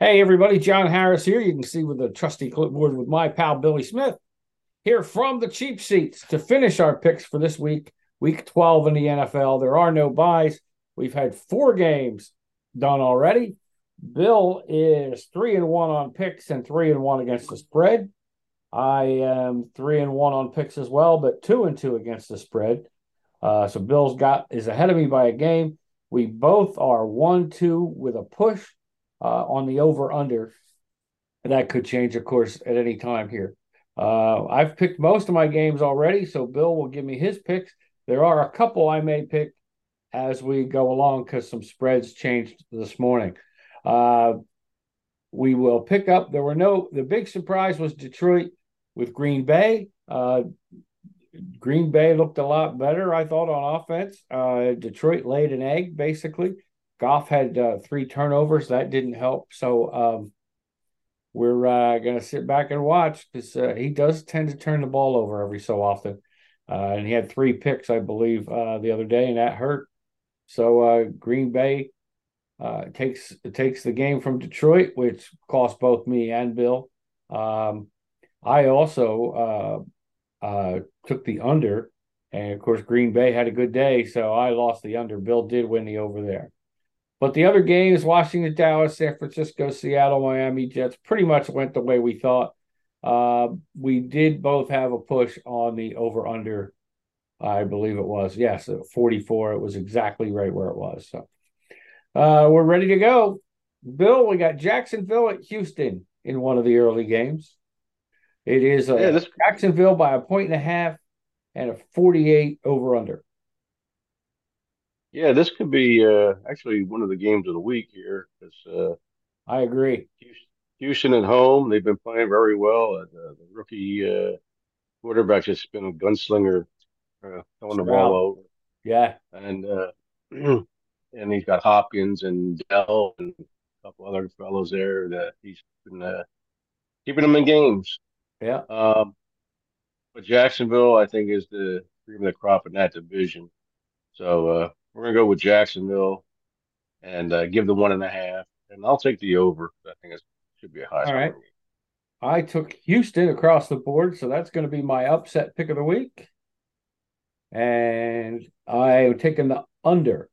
Hey, everybody, John Harris here. You can see with the trusty clipboard with my pal Billy Smith here from the cheap seats to finish our picks for this week, week 12 in the NFL. There are no byes. We've had four games done already. Bill is three and one on picks and three and one against the spread. I am three and one on picks as well, but two and two against the spread. Uh, so Bill's got is ahead of me by a game. We both are one two with a push uh, on the over under. That could change, of course, at any time here. Uh, I've picked most of my games already, so Bill will give me his picks. There are a couple I may pick as we go along because some spreads changed this morning. Uh, we will pick up. There were no. The big surprise was Detroit with Green Bay. Uh, Green Bay looked a lot better, I thought, on offense. Uh, Detroit laid an egg, basically. Goff had uh, three turnovers. That didn't help. So um, we're uh, going to sit back and watch because uh, he does tend to turn the ball over every so often. Uh, and he had three picks, I believe, uh, the other day, and that hurt. So uh, Green Bay takes takes the game from Detroit, which cost both me and Bill. Um, I also took the under, and of course Green Bay had a good day, so I lost the under. Bill did win the over there. But the other games, Washington, Dallas, San Francisco, Seattle, Miami, Jets, pretty much went the way we thought. Uh, we did both have a push on the over under, I believe it was. Yes, 44. It was exactly right where it was. So uh, we're ready to go. Bill, we got Jacksonville at Houston in one of the early games. It is a yeah, this... Jacksonville by a point and a half and a 48 over under. Yeah, this could be uh, actually one of the games of the week here because uh, I agree. Houston, at home, they've been playing very well. Uh, the, the rookie uh, quarterback just been a gunslinger, uh, throwing the ball over. Yeah, and uh, and he's got Hopkins and Dell and a couple other fellows there that he's been uh, keeping them in games. Yeah. Um, but Jacksonville, I think, is the cream of the crop in that division. So uh, we're gonna go with Jacksonville and uh, give the one and a half, and I'll take the over. I think it should be a high. All right. I took Houston across the board, so that's going to be my upset pick of the week. And I'm taking the under.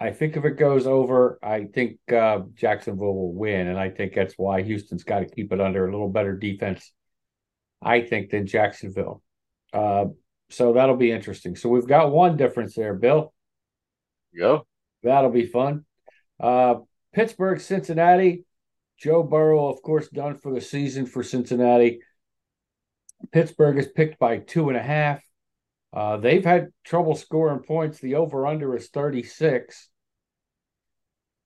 I think if it goes over, I think uh, Jacksonville will win, and I think that's why Houston's got to keep it under a little better defense. I think than Jacksonville. Uh, so that'll be interesting. So we've got one difference there, Bill. Go. That'll be fun. Uh, Pittsburgh, Cincinnati. Joe Burrow, of course, done for the season for Cincinnati. Pittsburgh is picked by two and a half. Uh, they've had trouble scoring points. The over under is 36.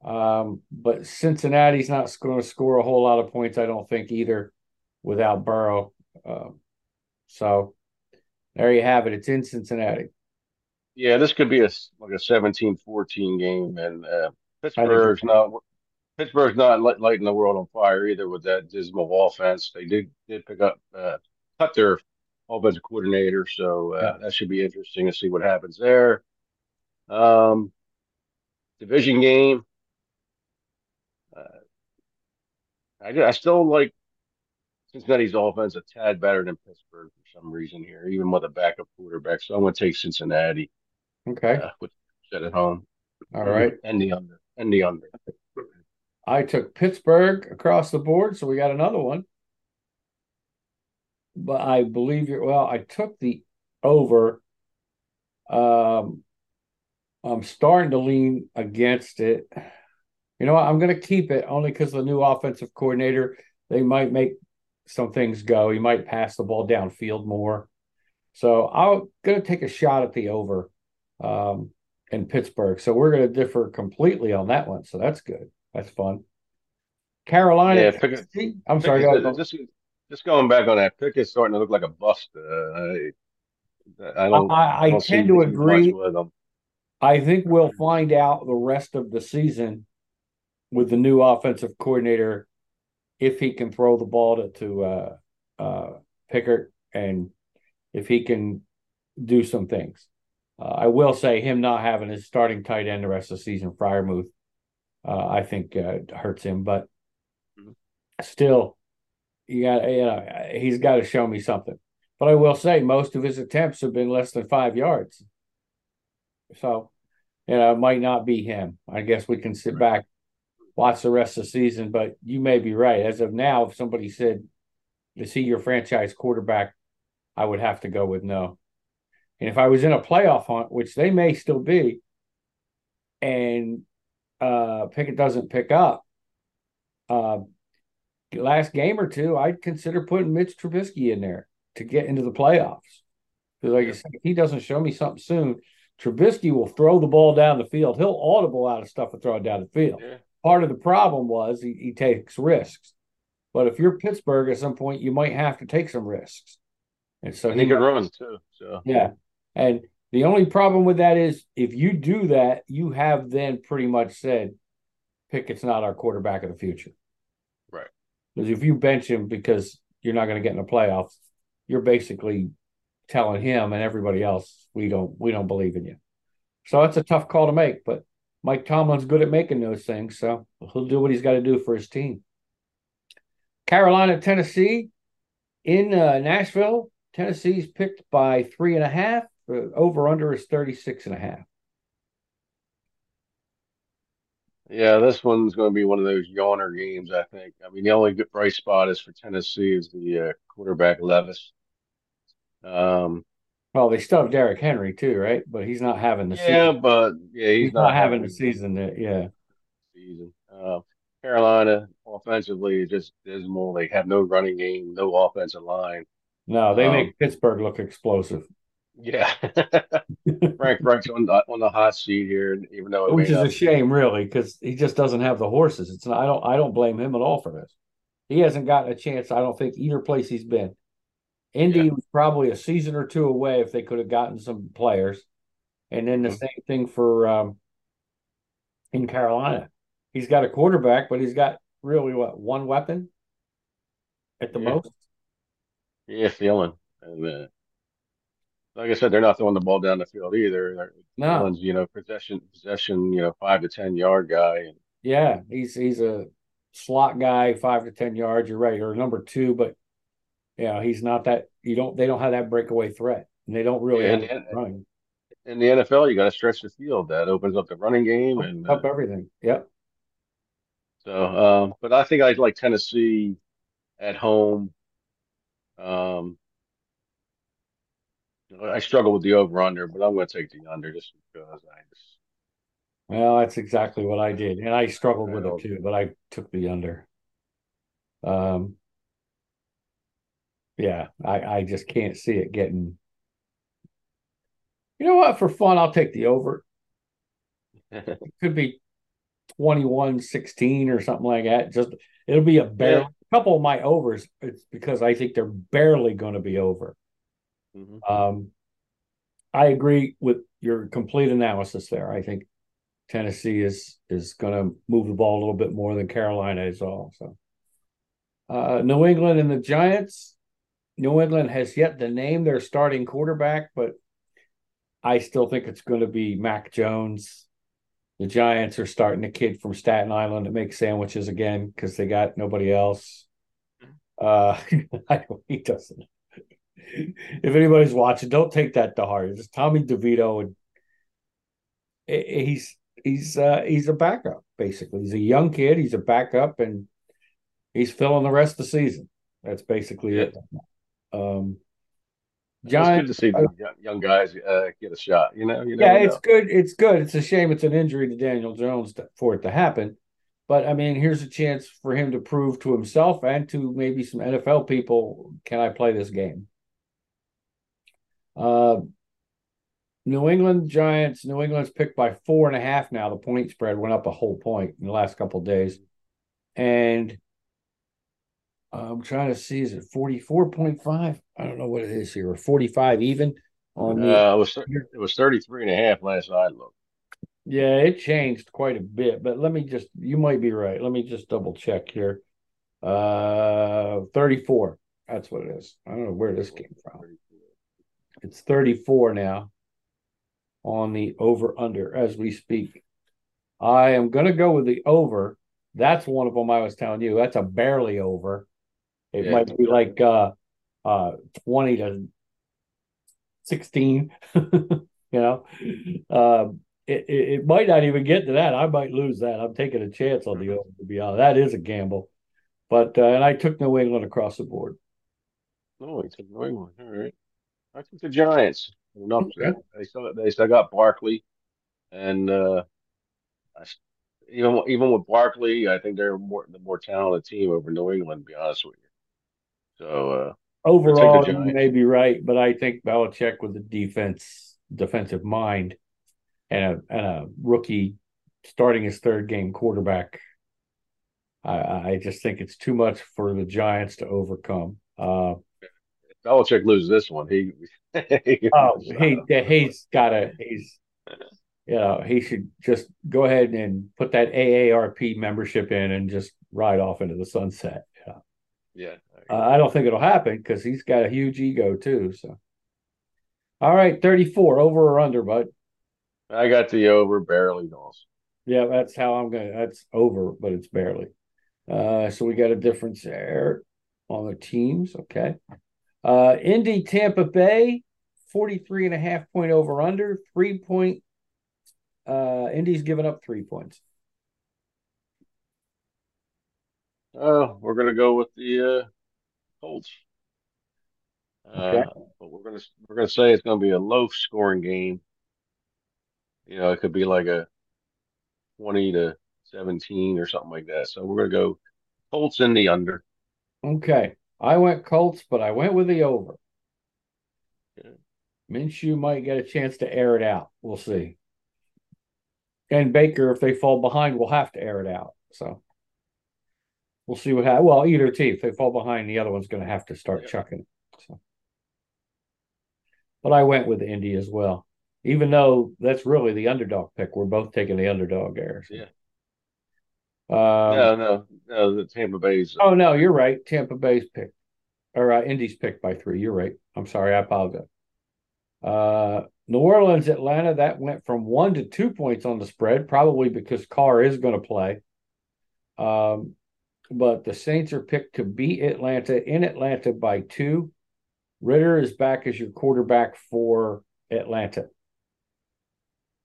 Um, but Cincinnati's not going to score a whole lot of points, I don't think, either without Burrow. Uh, so there you have it. It's in Cincinnati. Yeah, this could be a like a 17-14 game, and uh, Pittsburgh's not Pittsburgh's not lighting the world on fire either with that dismal offense. They did did pick up uh, cut their offensive coordinator, so uh, yeah. that should be interesting to see what happens there. Um, division game. Uh, I, I still like Cincinnati's offense a tad better than Pittsburgh for some reason here, even with a backup quarterback. So I'm going to take Cincinnati. Okay. Uh, with set at home. All right. And the under. And the under. I took Pittsburgh across the board, so we got another one. But I believe you're well, I took the over. Um I'm starting to lean against it. You know what? I'm going to keep it only because the new offensive coordinator, they might make some things go. He might pass the ball downfield more. So I'm going to take a shot at the over um, in Pittsburgh. So we're going to differ completely on that one. So that's good. That's fun. Carolina. Yeah, Pickett, I'm sorry. Pickett, just, just going back on that, Pickett's starting to look like a bust. Uh, I, I don't. I, I, don't tend to agree. I think we'll find out the rest of the season with the new offensive coordinator if he can throw the ball to, to uh, uh, Pickett and if he can do some things. Uh, I will say him not having his starting tight end the rest of the season, Freiermuth, uh, I think uh, hurts him. But still, you got you know he's got to show me something. But I will say most of his attempts have been less than five yards. So, you know, it might not be him. I guess we can sit back, watch the rest of the season. But you may be right. As of now, if somebody said, "Is he your franchise quarterback?" I would have to go with no. And if I was in a playoff hunt, which they may still be, and uh, Pickett doesn't pick up, uh, last game or two, I'd consider putting Mitch Trubisky in there to get into the playoffs. Because, like. I said, if he doesn't show me something soon, Trubisky will throw the ball down the field. He'll audible out of stuff and throw it down the field. Yeah. Part of the problem was he, he takes risks. But if you're Pittsburgh at some point, you might have to take some risks. And so and he, he could run too. So yeah. And the only problem with that is if you do that, you have then pretty much said Pickett's not our quarterback of the future. Right. Because if you bench him because you're not going to get in the playoffs, you're basically telling him and everybody else we don't we don't believe in you. So that's a tough call to make, but Mike Tomlin's good at making those things, so he'll do what he's got to do for his team. Carolina, Tennessee, in uh, Nashville, Tennessee's picked by three and a half. Uh, over under is 36 and a half. Yeah, this one's going to be one of those yawner games, I think. I mean, the only good bright spot is for Tennessee is the uh, quarterback Levis. Um, well, they still have Derrick Henry too, right? But he's not having the yeah, season. but yeah, he's, he's not, not, having the season. That yeah, season. Uh, Carolina offensively is just dismal. They have no running game, no offensive line. No, they um, make Pittsburgh look explosive. Yeah, Frank Reich's on the on the hot seat here, even though which is a shame, really, because he just doesn't have the horses. It's not, I don't I don't blame him at all for this. He hasn't gotten a chance. I don't think either place he's been. Indy yeah. was probably a season or two away if they could have gotten some players, and then the mm-hmm. same thing for um, in Carolina. He's got a quarterback, but he's got really what one weapon at the yeah. most. Yeah, feeling. And, uh, like I said, they're not throwing the ball down the field either. no, one's, you know, possession, possession, you know, five to ten yard guy. And, yeah, he's he's a slot guy, five to ten yards. You're right, or number two, but yeah, he's not that. You don't. They don't have that breakaway threat, and they don't really yeah, running. In the NFL, you got to stretch the field. That opens up the running game and up uh, everything. Yep. So, um, but I think I like Tennessee at home. Um, I struggle with the over under, but I'm going to take the under just because I just. Well, that's exactly what I did, and I struggled with it too, but I took the under. Um, yeah, I I just can't see it getting. You know what? For fun, I'll take the over. it could be 21 16 or something like that. Just it'll be a barely yeah. a couple of my overs. It's because I think they're barely going to be over. Mm-hmm. Um, I agree with your complete analysis there. I think Tennessee is is going to move the ball a little bit more than Carolina is all. So, uh, New England and the Giants. New England has yet to name their starting quarterback, but I still think it's going to be Mac Jones. The Giants are starting a kid from Staten Island to make sandwiches again because they got nobody else. Uh, he doesn't if anybody's watching, don't take that to heart. It's Tommy DeVito, and he's he's uh, he's a backup basically. He's a young kid. He's a backup, and he's filling the rest of the season. That's basically yeah. it. Um, John, it's good to see uh, young guys uh, get a shot. You know, you yeah, it's know. good. It's good. It's a shame it's an injury to Daniel Jones to, for it to happen. But I mean, here's a chance for him to prove to himself and to maybe some NFL people: Can I play this game? Uh, New England Giants. New England's picked by four and a half now. The point spread went up a whole point in the last couple days, and I'm trying to see is it 44.5? I don't know what it is here, or 45 even on the. Uh, it was it was 33 and a half last I looked. Yeah, it changed quite a bit, but let me just you might be right. Let me just double check here. Uh 34. That's what it is. I don't know where this came from. It's 34 now on the over under as we speak. I am going to go with the over That's one of them I was telling you. That's a barely over. It Yeah. might be like uh uh 20 to 16. you know. Um it, it, it might not even get to that. I might lose that. I'm taking a chance on the over to be honest. That is a gamble. But uh, and I took New England across the board. No, he took New England. All right. I took the Giants. An upset. Okay. They still they still got Barkley, and uh, even even with Barkley, I think they're more the more talented team over New England. To be honest with you. So uh, Overall, you may be right, but I think Belichick with a defense defensive mind and a and a rookie starting his third game quarterback. I, I just think it's too much for the Giants to overcome. Uh, Belichick loses this one, he. oh, he he's got to he's you know he should just go ahead and put that AARP membership in and just ride off into the sunset. Yeah. yeah. Uh, I don't think it'll happen because he's got a huge ego too. So, all right, thirty-four over or under, bud. I got the over barely also. Yeah, that's how I'm gonna. That's over, but it's barely. Uh, so we got a difference there on the teams. Okay. Uh, Indy, Tampa Bay, 43 and a half point over under, three point. Uh, Indy's given up three points. Uh, we're gonna go with the uh, Colts. Uh, Okay. but we're gonna we're gonna say it's gonna be a low scoring game. You know, it could be like a twenty to seventeen or something like that. So we're gonna go Colts in the under. Okay. I went Colts, but I went with the over. Yeah. Minshew might get a chance to air it out. We'll see. And Baker, if they fall behind, will have to air it out. So we'll see what happens. Well, either team, if they fall behind, the other one's going to have to start Yeah. chucking. So. But I went with Indy as well, even though that's really the underdog pick. We're both taking the underdog airs. Yeah. Um, no, no, no. The Tampa Bay's. Oh no, you're right. Tampa Bay's pick, or uh, Indy's picked by three. You're right. I'm sorry. I apologize. Uh, New Orleans, Atlanta. That went from one to two points on the spread, probably because Carr is going to play. Um, but the Saints are picked to beat Atlanta in Atlanta by two. Ridder is back as your quarterback for Atlanta.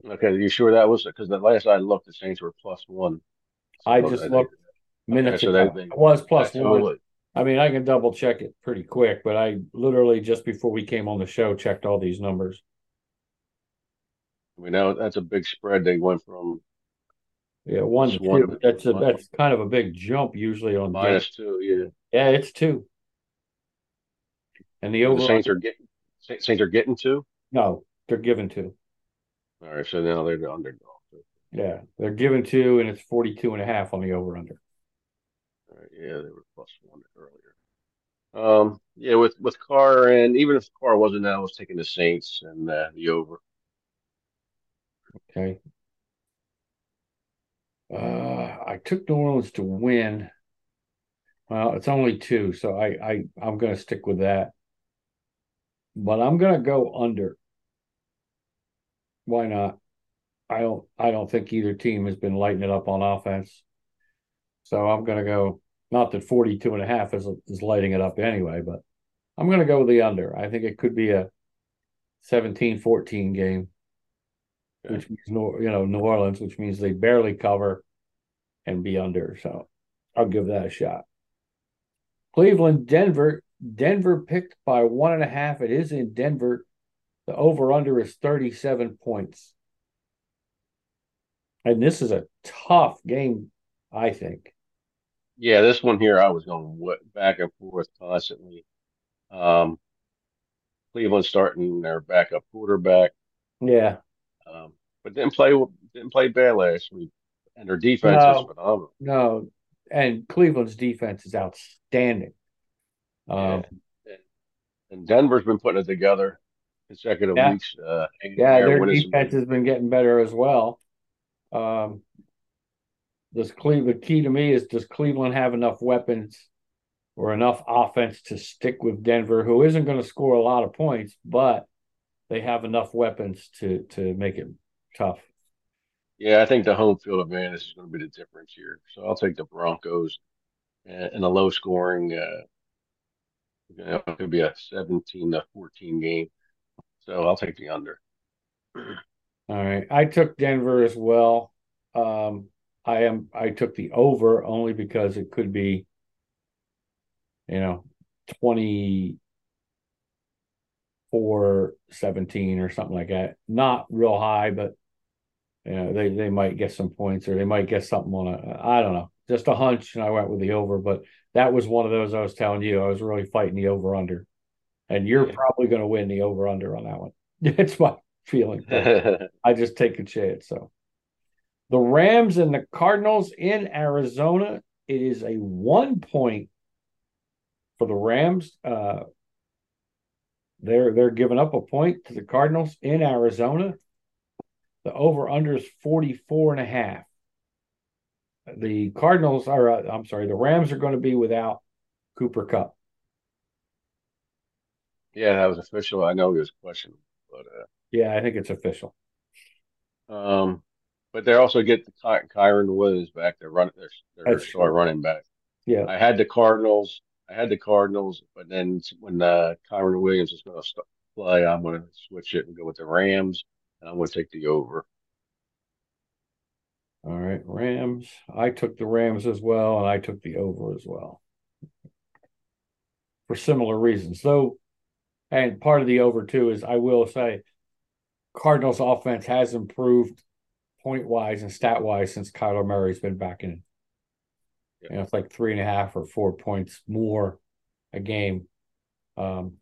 Okay, you sure that was it? because the last I looked, the Saints were plus one. I just I looked minutes so ago. they- it was plus one. I mean, I can double check it pretty quick, but I literally just before we came on the show checked all these numbers. We know that's a big spread. They went from Yeah, one to one two. That's a one. that's kind of a big jump usually on minus two. Yeah, Yeah, it's two. And the the over Saints are getting Sa- Saints are getting two. no, they're given two. All right, so now they're the underdog. Yeah, they're given two, and it's 42 and a half on the over under. Right, yeah, they were plus one earlier. Um, yeah, with with Carr and even if Carr wasn't, I was taking the Saints and uh, the over. Okay. Uh, I took New Orleans to win. Well, it's only two, so I, I I'm gonna stick with that. But I'm gonna go under. Why not? I don't I don't think either team has been lighting it up on offense. So I'm gonna go not that 42 and a half is is lighting it up anyway, but I'm gonna go with the under. I think it could be a 17-14 game Okay. which means you know New Orleans, which means they barely cover and be under. So I'll give that a shot. Cleveland, Denver. Denver picked by one and a half. It is in Denver. The over under is 37 points. And this is a tough game, I think. Yeah, this one here, I was going back and forth constantly. Um, Cleveland starting their backup quarterback, Yeah. um, but didn't play didn't play bad last week, and their defense No. is phenomenal. No. And Cleveland's defense is outstanding. Um, Yeah. And Denver's been putting it together consecutive Yeah. weeks. Uh, Yeah, their defense has been getting better as well. Um, does Cleveland key to me is does Cleveland have enough weapons or enough offense to stick with Denver, who isn't going to score a lot of points, but they have enough weapons to to make it tough. Yeah, I think the home field advantage is going to be the difference here. So I'll take the Broncos in a low scoring. Uh, you know, it could be a 17 to 14 game. So I'll take the under. All right. I took Denver as well. Um, I am I took the over only because it could be, you know, 24 17 or something like that. Not real high, but you know, they, they might get some points or they might get something on a I don't know. Just a hunch and I went with the over, but that was one of those I was telling you I was really fighting the over under. And you're yeah. probably gonna win the over under on that one. It's my feeling. I just take a chance. So the Rams and the Cardinals in Arizona. It is a one point for the Rams. Uh, they're they're giving up a point to the Cardinals in Arizona. The over under is 44 and a half. The Cardinals are uh, I'm sorry, the Rams are going to be without Cooper Kupp. Yeah, that was official. I know he was questioned, but uh, yeah, I think it's official. Um, but they also get the Ky- Kyren Williams back. They're running their, their star running back. Yeah, I had the Cardinals. I had the Cardinals, but then when uh, Kyren Williams is going to play, I'm going to switch it and go with the Rams, and I'm going to take the over. All right, Rams. I took the Rams as well, and I took the over as well for similar reasons. So, and part of the over too is I will say Cardinals offense has improved point wise and stat wise since Kyler Murray's been back in. You know, it's like three and a half or four points more a game. Um,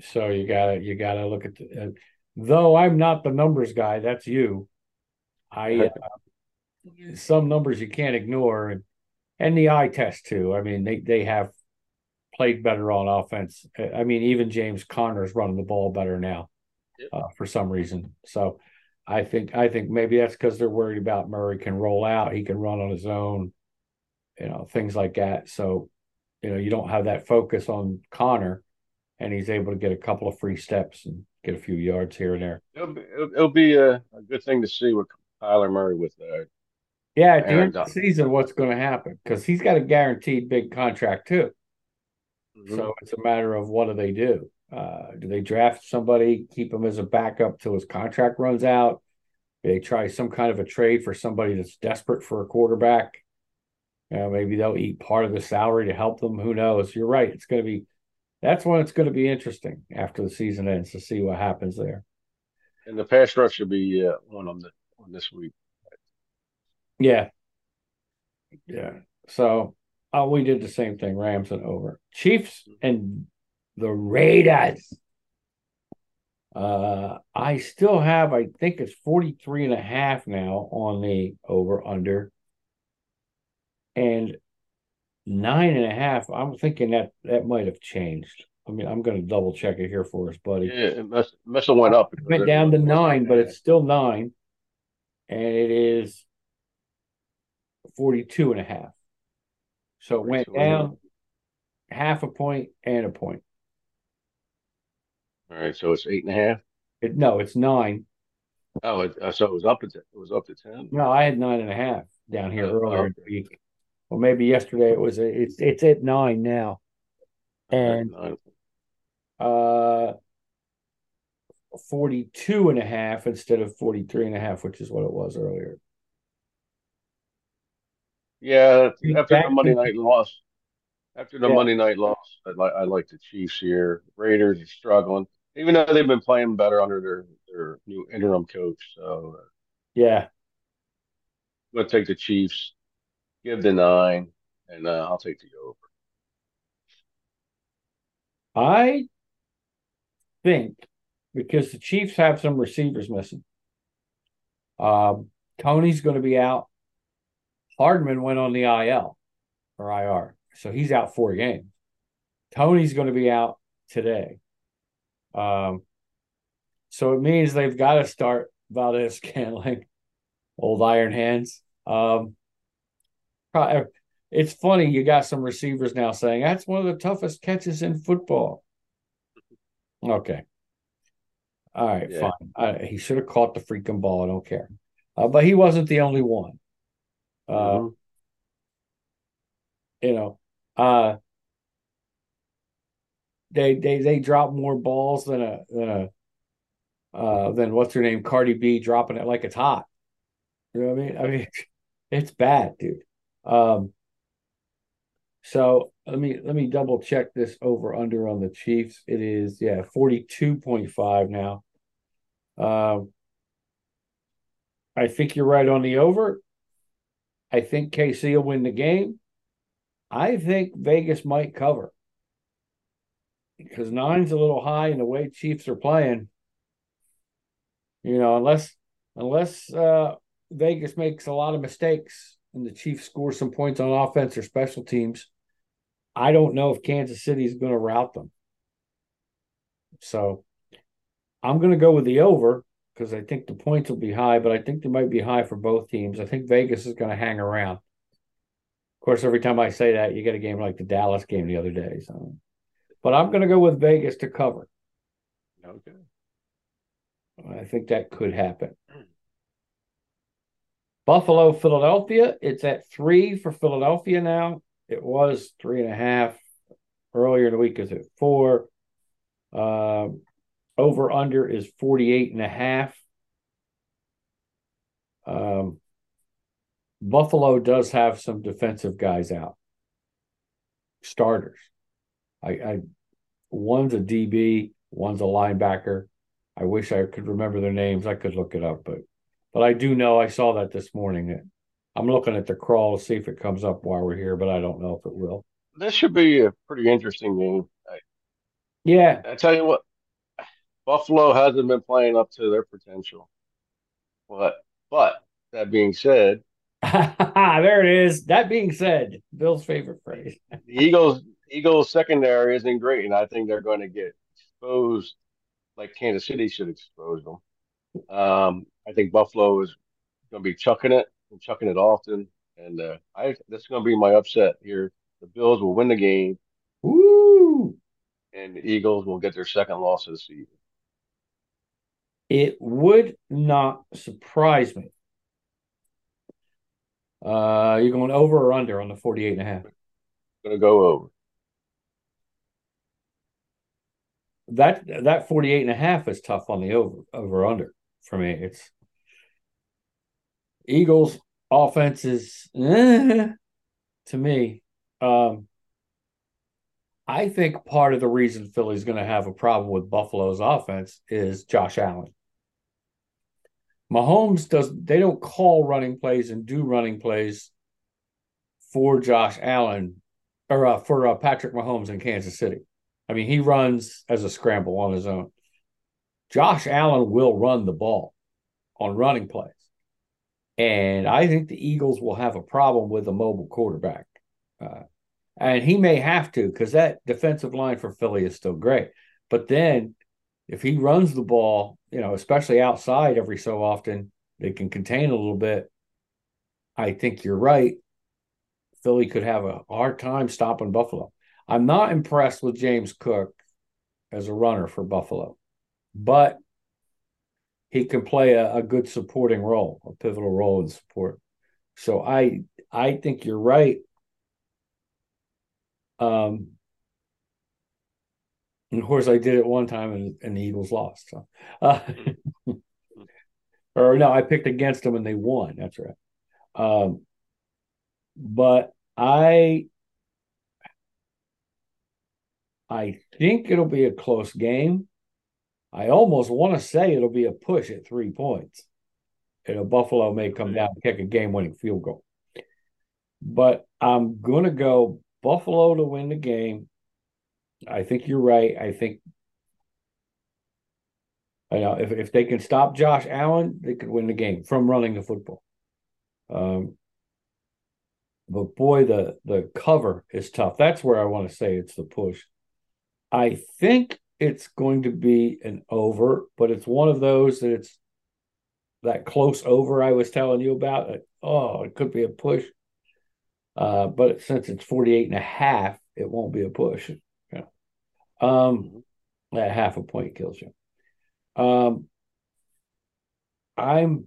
so you gotta you gotta look at the, uh, though I'm not the numbers guy, that's you. I uh, some numbers you can't ignore and and the eye test too. I mean, they they have played better on offense. I mean, even James Conner's running the ball better now uh, for some reason. So I think I think maybe that's because they're worried about Murray can roll out, he can run on his own, you know, things like that. So, you know, you don't have that focus on Conner, and he's able to get a couple of free steps and get a few yards here and there. It'll be, it'll, it'll be a, a, good thing to see with Kyler Murray with uh, yeah, at the end of the season, what's going to happen? Because he's got a guaranteed big contract too. Mm-hmm. So it's a matter of what do they do? Uh, do they draft somebody, keep him as a backup till his contract runs out? Do they try some kind of a trade for somebody that's desperate for a quarterback? Uh, maybe they'll eat part of the salary to help them. Who knows? You're right. It's going to be that's when it's going to be interesting after the season ends to see what happens there. And the pass rush should be uh, on on, the, on this week. Yeah, yeah. So uh, we did the same thing. Rams and over. Chiefs and the Raiders. Uh, I still have, I think it's 43 and a half now on the over under. And nine and a half, I'm thinking that that might have changed. I mean, I'm going to double check it here for us, buddy. Yeah, it must, must have went up. It went down to nine, but it's still nine. And it is 42 and a half. So it went down half a point and a point. All right, so it's eight and a half. It, no, it's nine. Oh, it, uh, so it was up to it was up to ten. No, I had nine and a half down here oh, earlier in the week. Well, maybe yesterday it was. It's it's at nine now, and uh, 42 and a half instead of 43 and a half, which is what it was earlier. Yeah, after the Monday night loss, after the yeah. Monday night loss, I like I like the Chiefs here. Raiders are struggling even though they've been playing better under their their new interim coach. So uh, yeah, I'm gonna take the Chiefs, give the nine, and uh, I'll take the over. I think because the Chiefs have some receivers missing. Um, Toney's going to be out. Hardman went on the IL or IR, so he's out four games. Toney's going to be out today. Um, so it means they've got to start Valdes-Scantling, old Iron Hands. Um, it's funny you got some receivers now saying that's one of the toughest catches in football. Okay. All right, yeah. fine. he should have caught the freaking ball. I don't care. uh, but he wasn't the only one. Uh, mm-hmm. You know, uh, they they they drop more balls than a than a uh, than what's her name Cardi B dropping it like it's hot. You know what I mean? I mean, it's bad, dude. Um, so let me let me double check this over under on the Chiefs. It is yeah forty two point five now. Um, I think you're right on the over. I think KC will win the game. I think Vegas might cover because nine's a little high in the way Chiefs are playing. You know, unless unless uh, Vegas makes a lot of mistakes and the Chiefs score some points on offense or special teams, I don't know if Kansas City is going to rout them. So I'm going to go with the over because I think the points will be high, but I think they might be high for both teams. I think Vegas is going to hang around. Of course, every time I say that, you get a game like the Dallas game the other day. So, but I'm going to go with Vegas to cover. Okay. I think that could happen. Buffalo, Philadelphia. It's at three for Philadelphia now. It was three and a half earlier in the week. Is it four? Um, over under is 48 and a half. Um, Buffalo does have some defensive guys out, starters. I, I one's a DB, one's a linebacker. I wish I could remember their names. I could look it up, but but I do know I saw that this morning. I'm looking at the crawl to see if it comes up while we're here, but I don't know if it will. This should be a pretty interesting game. I, yeah, I tell you what, Buffalo hasn't been playing up to their potential. But but that being said, there it is. That being said, Bill's favorite phrase. the Eagles Eagles secondary isn't great, and I think they're going to get exposed like Kansas City should expose them. Um, I think Buffalo is going to be chucking it and chucking it often, and uh, I this is going to be my upset here. The Bills will win the game. Woo! And the Eagles will get their second loss of the season. It would not surprise me. Uh, you're going over or under on the 48 and a half? Going to go over. That that 48 and a half is tough on the over over under for me. It's Eagles offense is eh, to me. Um, I think part of the reason Philly's going to have a problem with Buffalo's offense is Josh Allen. Mahomes does they don't call running plays and do running plays for Josh Allen or uh, for uh, Patrick Mahomes in Kansas City. I mean, he runs as a scramble on his own. Josh Allen will run the ball on running plays. And I think the Eagles will have a problem with a mobile quarterback. Uh, and he may have to because that defensive line for Philly is still great. But then if he runs the ball, you know, especially outside every so often, they can contain a little bit. I think you're right. Philly could have a hard time stopping Buffalo. I'm not impressed with James Cook as a runner for Buffalo, but he can play a, a good supporting role, a pivotal role in support. So I I think you're right. Um, and of course, I did it one time, and, and the Eagles lost. So, uh, or no, I picked against them, and they won. That's right. Um, but I, I think it'll be a close game. I almost want to say it'll be a push at three points. And Buffalo may come down and kick a game-winning field goal, but I'm going to go Buffalo to win the game I think you're right. I think I know if, if they can stop Josh Allen, they could win the game from running the football. Um, but boy, the the cover is tough. That's where I want to say it's the push. I think it's going to be an over, but it's one of those that it's that close over I was telling you about. oh, it could be a push. Uh, but since it's 48 and a half, it won't be a push. Um, that half a point kills you. Um, I'm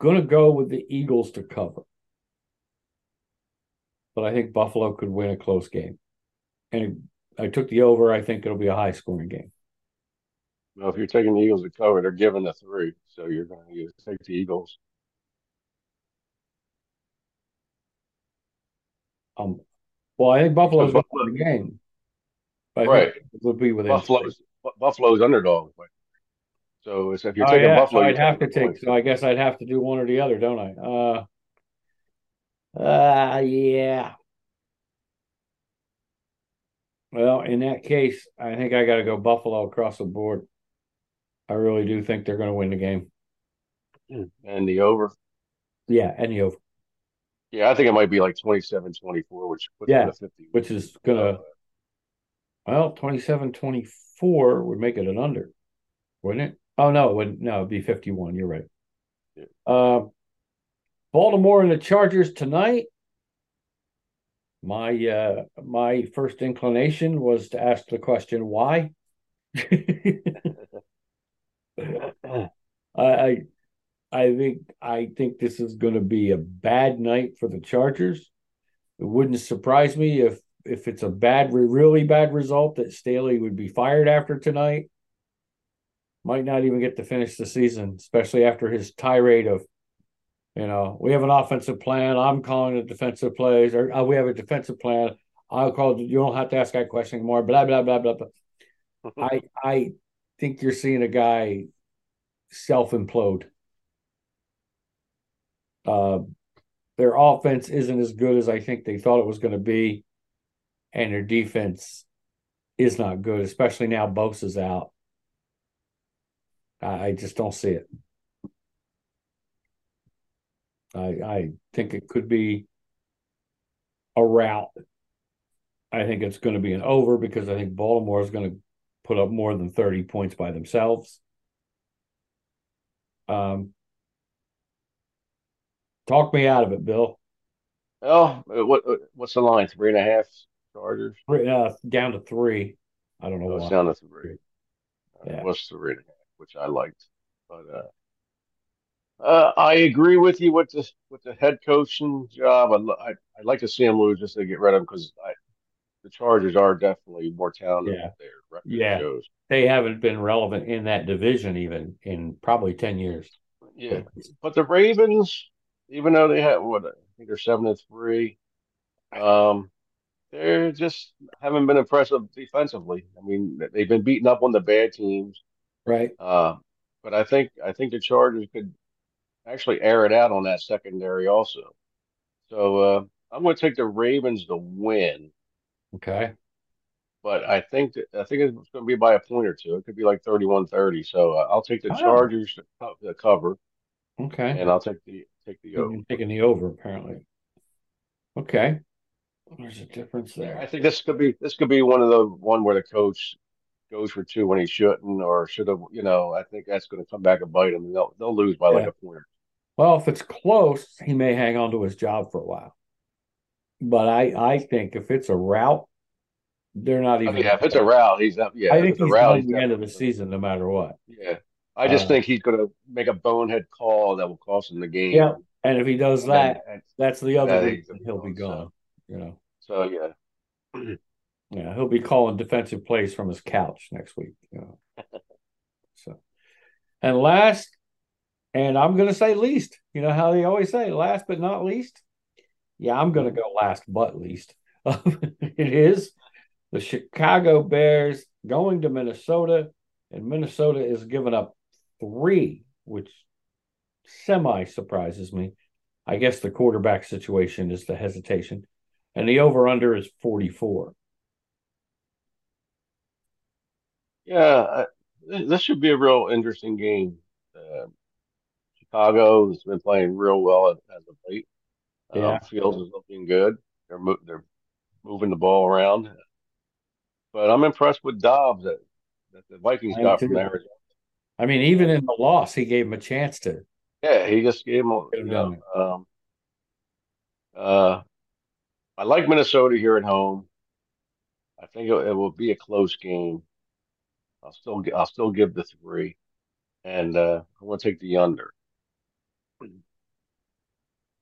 gonna go with the Eagles to cover. But I think Buffalo could win a close game. And I took the over. I think it'll be a high scoring game. Well, if you're taking the Eagles to cover, they're giving the three, so you're going to take the Eagles. Um, well, I think Buffalo's so Buffalo, the game. right, it would be within Buffalo's Buffalo's underdog. So if you're oh, taking yeah. Buffalo, so I'd have to take. Points. So I guess I'd have to do one or the other, don't I? Uh, uh, yeah. Well, in that case, I think I got to go Buffalo across the board. I really do think they're going to win the game. And the over. Yeah, and the over. Yeah, I think it might be like 27 24, which yeah, which is going to, well, 27 24 would make it an under, wouldn't it? Oh, no, it would no, it'd be 51. You're right. Yeah. Uh, Baltimore and the Chargers tonight. My uh my first inclination was to ask the question why. I I I think I think this is going to be a bad night for the Chargers. It wouldn't surprise me if if it's a bad, really bad result that Staley would be fired after tonight. Might not even get to finish the season, especially after his tirade of, you know, we have an offensive plan. I'm calling it defensive plays, or uh, we have a defensive plan. I'll call. You don't have to ask that question anymore. Blah blah blah blah blah. I I think you're seeing a guy self implode. Uh, their offense isn't as good as I think they thought it was going to be, and their defense is not good, especially now Bosa's out. I, I just don't see it. I I think it could be a rout. I think it's going to be an over because I think Baltimore is going to put up more than 30 points by themselves. Um, talk me out of it, Bill. Oh, what what's the line? Three and a half Chargers. Uh, down to three. I don't know. Oh, it's down to three. Yeah. what's three and a half, which I liked, but uh, uh, I agree with you with the with the head coaching job. I, I would like to see him lose just to get rid of him because the Chargers are definitely more talented. Yeah, their yeah. Shows. They haven't been relevant in that division even in probably ten years. Yeah, but the Ravens, even though they have what I think they're seven and three, um, they're just haven't been impressive defensively. I mean, they've been beaten up on the bad teams, right? Uh, but I think I think the Chargers could actually air it out on that secondary also. So uh, I'm going to take the Ravens to win. Okay. But I think that, I think it's going to be by a point or two. It could be like 31-30. So uh, I'll take the oh. Chargers to, to, cover. Okay. And I'll take the take the over. taking the over apparently. Okay. There's a difference there. I think this could be this could be one of the one where the coach goes for two when he shouldn't or should have. You know, I think that's going to come back and bite him. They'll they'll lose by yeah. like a point. Well, if it's close, he may hang on to his job for a while. But I I think if it's a rout, they're not even. Oh, yeah, if it's a rout, he's up. Yeah, I think he's route, the end of the season, no matter what. Yeah, I just uh, think he's going to make a bonehead call that will cost him the game. Yeah, and if he does that, and, that's the other reason he'll be gone. So, you know. So yeah. yeah, he'll be calling defensive plays from his couch next week. You know. so, and last, and I'm going to say least. You know how they always say last but not least. Yeah, I'm going to go last but least. it is the Chicago Bears going to Minnesota, and Minnesota is giving up three, which semi surprises me. I guess the quarterback situation is the hesitation, and the over under is 44. Yeah, this should be a real interesting game. Uh, Chicago has been playing real well as of late. Yeah. Um, Fields is looking good. They're mo- they're moving the ball around. But I'm impressed with Dobbs that, that the Vikings I got from Arizona. I mean, even in the loss, he gave him a chance to. Yeah, he just gave him. You know, um, uh, I like Minnesota here at home. I think it, it, will be a close game. I'll still I'll still give the three, and uh, I want to take the under.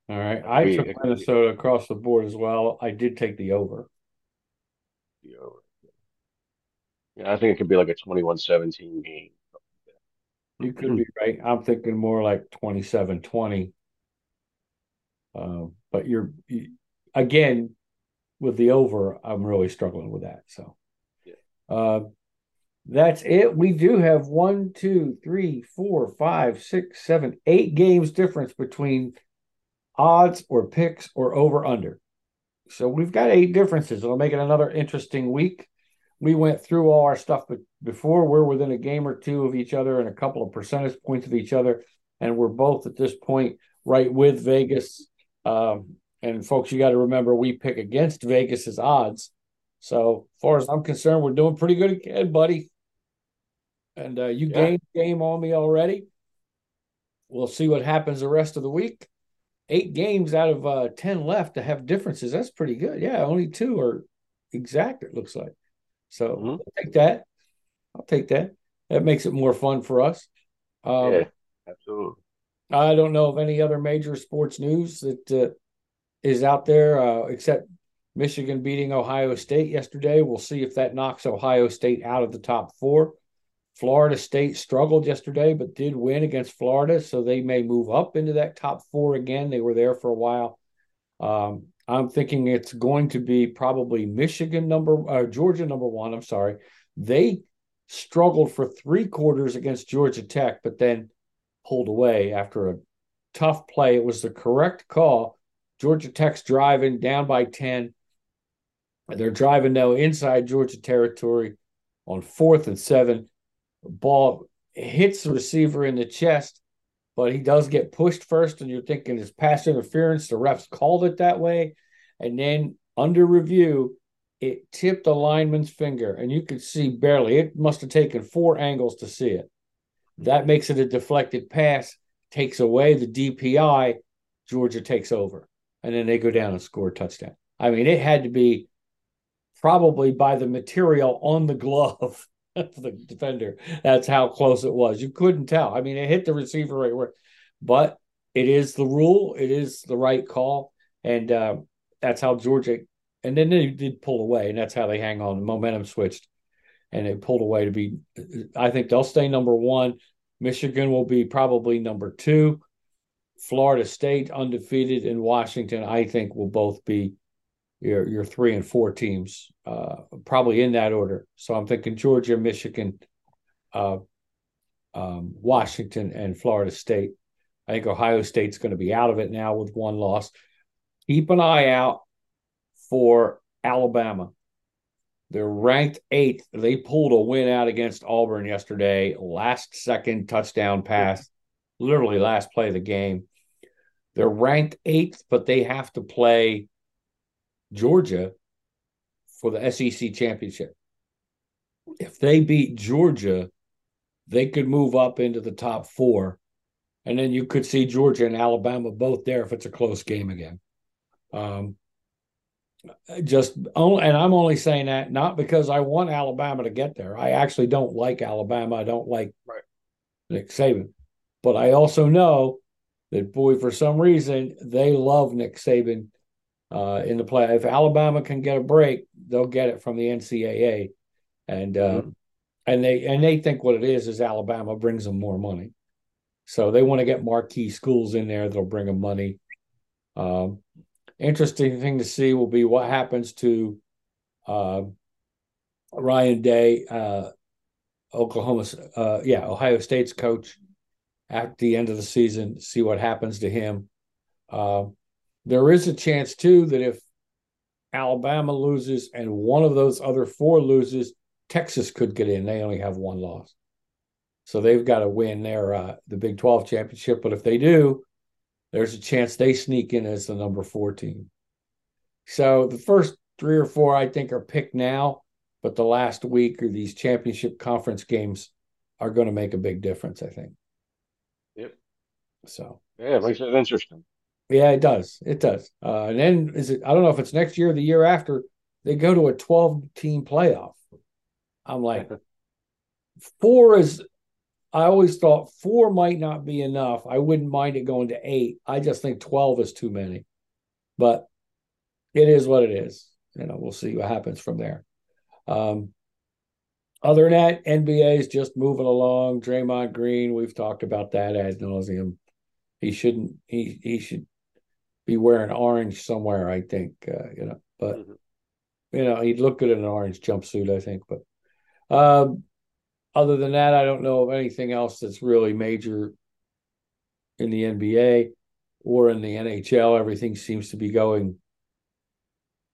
All right. I Be- took it could be- Minnesota across the board as well. I did take the over. the over. Yeah, I think it could be like a 21-17 game. You could be right. I'm thinking more like 27 20. Um, but you're you, again with the over, I'm really struggling with that. So, Yeah. uh, that's it. We do have one, two, three, four, five, six, seven, eight games difference between odds or picks or over under. So we've got eight differences. It'll make it another interesting week. We went through all our stuff be- before. We're within a game or two of each other and a couple of percentage points of each other. And we're both at this point right with Vegas. Um, and folks, you got to remember we pick against Vegas's odds. So far as I'm concerned, we're doing pretty good again, buddy. And uh, you Yeah. gained game on me already. We'll see what happens the rest of the week. Eight games out of uh, ten left to have differences. That's pretty good. Yeah, only two are exact. It looks like. So Mhm. I'll take that. I'll take that. That makes it more fun for us. Um, yeah, absolutely. I don't know of any other major sports news that uh, is out there uh, except Michigan beating Ohio State yesterday. We'll see if that knocks Ohio State out of the top four. Florida State struggled yesterday, but did win against Florida, so they may move up into that top four again. They were there for a while. Um, I'm thinking it's going to be probably Michigan number, uh, Georgia number one. I'm sorry, they struggled for three quarters against Georgia Tech, but then pulled away after a tough play. It was the correct call. Georgia Tech's driving down by 10. They're driving now inside Georgia territory on fourth and seven. Ball hits the receiver in the chest, but he does get pushed first, and you're thinking it's pass interference. The refs called it that way. And then under review, it tipped the lineman's finger, and you could see barely. It must have taken four angles to see it. That mm-hmm. makes it a deflected pass, takes away the DPI. Georgia takes over, and then they go down and score a touchdown. I mean, it had to be probably by the material on the glove the defender. That's how close it was. You couldn't tell. I mean, it hit the receiver right where, but it is the rule. It is the right call, and uh, that's how Georgia. And then they did pull away, and that's how they hang on. The momentum switched, and they pulled away to be. I think they'll stay number one. Michigan will be probably number two. Florida State undefeated, and Washington, I think, will both be your your three and four teams, uh, probably in that order. So I'm thinking Georgia, Michigan, uh, um, Washington, and Florida State. I think Ohio State's going to be out of it now with one loss. Keep an eye out for Alabama. They're ranked eighth. They pulled a win out against Auburn yesterday. Last second touchdown pass, literally last play of the game. They're ranked eighth, but they have to play Georgia for the SEC championship. If they beat Georgia, they could move up into the top four. And then you could see Georgia and Alabama both there if it's a close game again. Um, just only, and I'm only saying that not because I want Alabama to get there. I actually don't like Alabama. I don't like Right. Nick Saban, but I also know that boy, for some reason, they love Nick Saban uh, in the play. If Alabama can get a break, they'll get it from the NCAA, and uh, Mhm. and they and they think what it is is Alabama brings them more money, so they want to get marquee schools in there that'll bring them money. Um, interesting thing to see will be what happens to uh, Ryan Day, uh, Oklahoma's, uh, yeah, Ohio State's coach at the end of the season. See what happens to him. Uh, there is a chance too that if Alabama loses and one of those other four loses, Texas could get in. They only have one loss, so they've got to win their uh, the Big Twelve championship. But if they do, there's a chance they sneak in as the number four team. So the first three or four, I think, are picked now, but the last week or these championship conference games are going to make a big difference, I think. Yep. So Yeah, it makes it interesting. Yeah, it does. It does. Uh, and then is it? I don't know if it's next year or the year after. They go to a twelve team playoff. I'm like, four is I always thought four might not be enough. I wouldn't mind it going to eight. I just think 12 is too many. But it is what it is. You know, we'll see what happens from there. Um, other than that, NBA is just moving along. Draymond Green, we've talked about that ad nauseum. He shouldn't. He he should be wearing orange somewhere. I think. Uh, you know, but mm-hmm. you know he'd look good in an orange jumpsuit. I think, but um, other than that, I don't know of anything else that's really major in the NBA or in the NHL. Everything seems to be going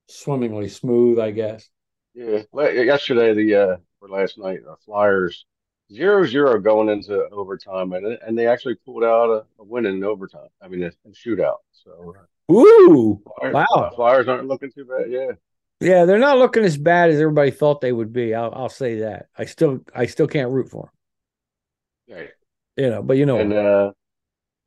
swimmingly smooth, I guess. Yeah. Yesterday, the uh, or last night, the Flyers zero zero going into overtime, and and they actually pulled out a, a win in overtime. I mean, a, a shootout. So, ooh, Flyers, wow, Flyers aren't looking too bad. Yeah. Yeah, they're not looking as bad as everybody thought they would be. I'll, I'll say that. I still, I still can't root for them. Right. You know, but you know, and uh,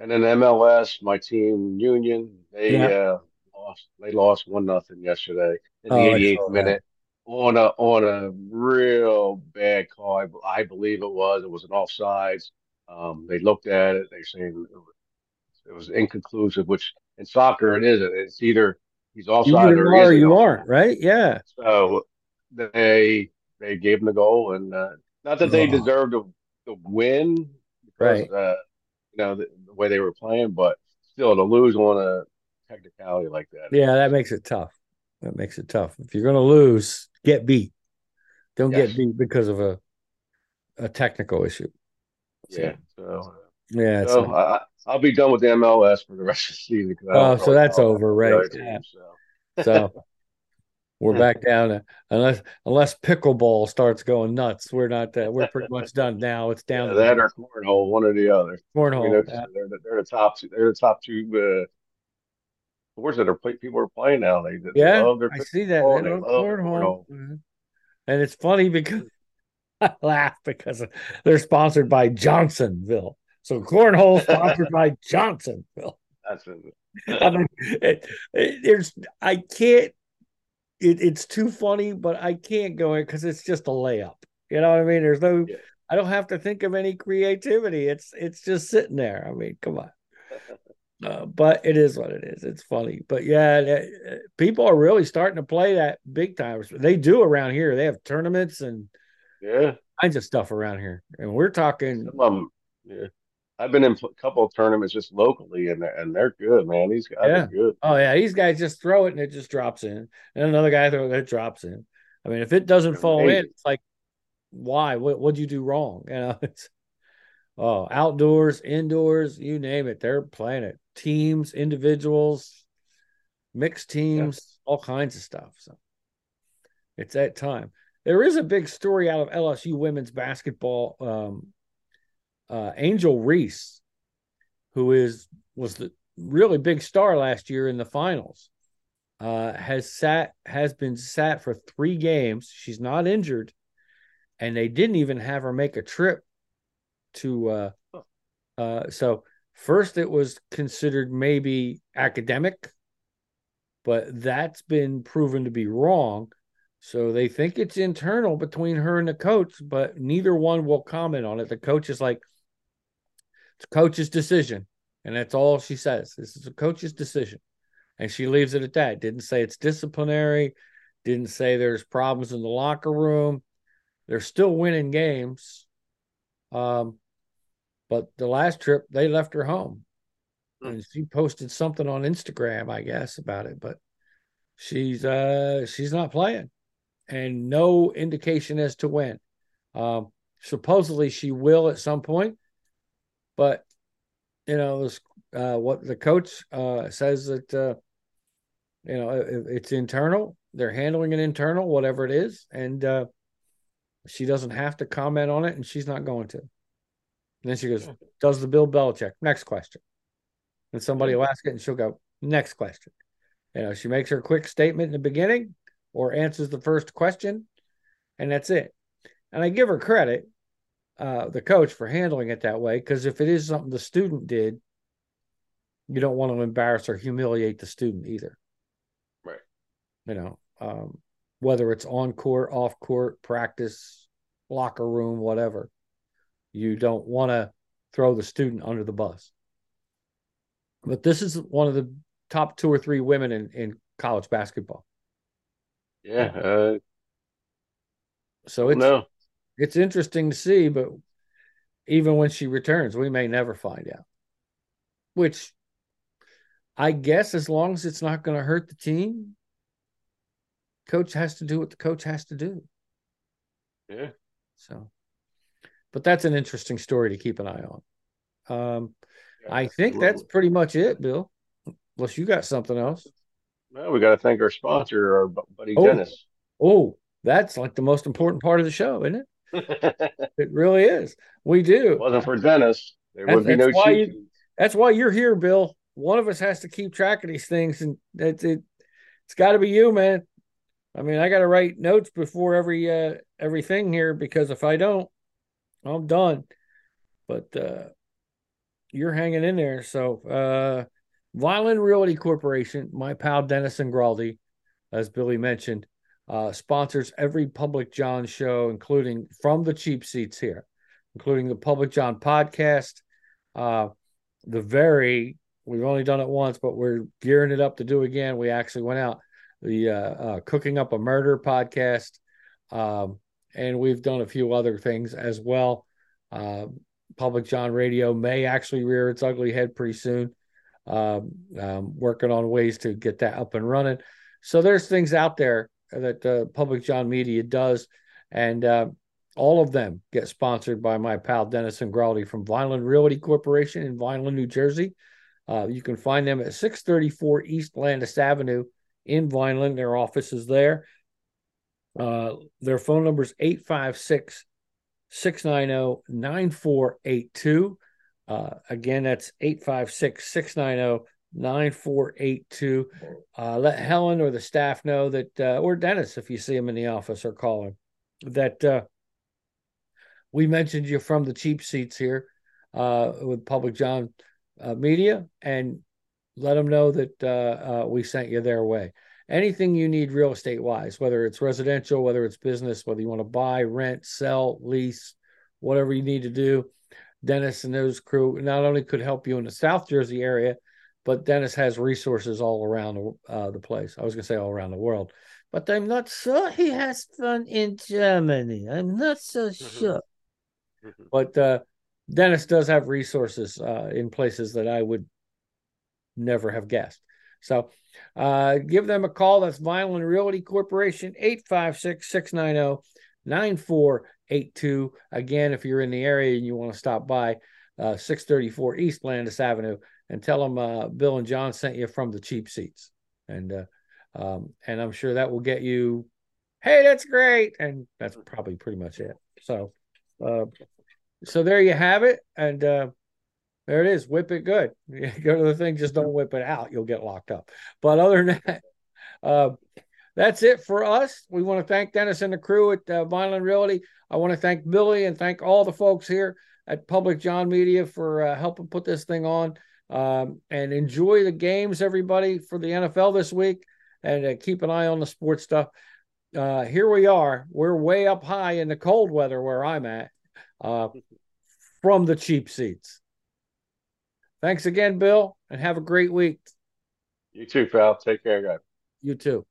and then MLS, my team Union, they yeah. uh, lost. They lost one nothing yesterday in the oh, 88th minute on a on a real bad call. I, I, believe it was. It was an offsides. Um, they looked at it. They saying it was, it was inconclusive, which in soccer it isn't. It's either he's offside you or, or you aren't, right? Yeah. So they they gave him the goal, and uh, not that they oh. deserved to, to win, because, right? Uh, you know the, the, way they were playing, but still to lose on a technicality like that. Yeah, that makes it tough. That makes it tough. If you're going to lose, get beat. Don't yes. get beat because of a a technical issue. So, yeah. So yeah. So I, will be done with the MLS for the rest of the season. Oh, so that's over, right? Yeah. so. so we're back down to, unless unless pickleball starts going nuts. We're not. Uh, we're pretty much done now. It's down. Yeah, that or cornhole, one or the other. Cornhole. You know, yeah. they're, they're, the top. They're the top two. Uh, sports that are play, people are playing now. They, they yeah, I see that. They love cornhole. Mm-hmm. And it's funny because I laugh because they're sponsored by Johnsonville. So cornhole sponsored by Johnsonville. That's I mean, it, it, there's I can't. It, it's too funny, but I can't go in because it's just a layup. You know what I mean? There's no. Yeah. I don't have to think of any creativity. It's it's just sitting there. I mean, come on. Uh, but it is what it is. It's funny, but yeah, people are really starting to play that big time. They do around here. They have tournaments and yeah, kinds of stuff around here, and we're talking. Um, yeah, I've been in a couple of tournaments just locally, and and they're good, man. These guys yeah. are good. Oh yeah, these guys just throw it and it just drops in, and another guy throw it, it drops in. I mean, if it doesn't fall in, it's like, why? What what'd you do wrong? You know, it's oh outdoors, indoors, you name it, they're playing it teams, individuals, mixed teams, all kinds of stuff. So it's that time. There is a big story out of LSU women's basketball. Um, uh, Angel Reese, who is was the really big star last year in the finals, uh, has sat has been sat for three games. She's not injured, and they didn't even have her make a trip to. Uh, uh, so First, it was considered maybe academic, but that's been proven to be wrong. So they think it's internal between her and the coach, but neither one will comment on it. The coach is like, it's coach's decision. And that's all she says. This is a coach's decision. And she leaves it at that. Didn't say it's disciplinary, didn't say there's problems in the locker room. They're still winning games. Um, but the last trip, they left her home. Hmm. And she posted something on Instagram, I guess, about it. But she's uh she's not playing. And no indication as to when. Um, supposedly she will at some point, but you know, this, uh, what the coach uh, says that uh, you know it, it's internal. They're handling it internal, whatever it is, and uh, she doesn't have to comment on it, and she's not going to. And then she goes, Does the Bill Belichick? Next question. And somebody will ask it and she'll go, Next question. You know, she makes her quick statement in the beginning or answers the first question, and that's it. And I give her credit, uh, the coach, for handling it that way, because if it is something the student did, you don't want to embarrass or humiliate the student either. Right. You know, um, whether it's on court, off court, practice, locker room, whatever you don't want to throw the student under the bus. But this is one of the top two or three women in, in college basketball. Yeah. Uh, so it's no. it's interesting to see, but even when she returns, we may never find out. Which I guess as long as it's not going to hurt the team, coach has to do what the coach has to do. Yeah. So, but that's an interesting story to keep an eye on. Um, yeah, I think that's pretty much it, Bill. Unless you got something else. Well, we got to thank our sponsor, our buddy oh, Dennis. Oh, that's like the most important part of the show, isn't it? it really is. We do. If it wasn't for Dennis, there that's, would be no why you, That's why you're here, Bill. One of us has to keep track of these things, and it, it it's got to be you, man. I mean, I got to write notes before every uh everything here because if I don't, I'm done. But uh you're hanging in there. So uh Vineland Realty Corporation, my pal Dennis Ingraldi, as Billy mentioned, uh, sponsors every Public John show, including from the cheap seats here, including the Public John podcast, uh, the very we've only done it once, but we're gearing it up to do again. We actually went out the uh, uh, Cooking Up a Murder podcast, um, and we've done a few other things as well. Uh, Public John Radio may actually rear its ugly head pretty soon. Um, um, working on ways to get that up and running. So there's things out there that uh, Public John Media does, and uh, all of them get sponsored by my pal Dennis and Ingraldi from Vineland Realty Corporation in Vineland, New Jersey. Uh, you can find them at 634 East Landis Avenue in Vineland. Their office is there. Uh, their phone number is 856 690 9482. Uh, again, that's 856 690 9482. Uh, let Helen or the staff know that, uh, or Dennis, if you see him in the office or call him, that uh, we mentioned you from the cheap seats here with Public John Media and let them know that we sent you their way. Anything you need real estate wise, whether it's residential, whether it's business, whether you want to buy, rent, sell, lease, whatever you need to do, Dennis and those crew not only could help you in the South Jersey area, but Dennis has resources all around uh, the place. I was going to say all around the world, but I'm not sure he has fun in Germany. I'm not so mm-hmm. sure. Mm-hmm. But uh, Dennis does have resources uh, in places that I would never have guessed. So uh, give them a call. That's Vineland Realty Corporation, 856 690 9482. Again, if you're in the area and you want to stop by, uh, 634 East Landis Avenue, and tell them uh, Bill and John sent you from the cheap seats. And uh, um, and I'm sure that will get you, hey, that's great. And that's probably pretty much it. So, uh, so there you have it. And uh, there it is. Whip it good. Go to the thing, just don't whip it out. You'll get locked up. But other than that, uh, that's it for us. We want to thank Dennis and the crew at uh, Vineland Realty. I want to thank Billy and thank all the folks here at Public John Media for uh, helping put this thing on. Um, and enjoy the games, everybody, for the NFL this week. And uh, keep an eye on the sports stuff. Uh, here we are. We're way up high in the cold weather where I'm at uh, from the cheap seats. Thanks again, Bill, and have a great week. You too, pal. Take care, guys. You too.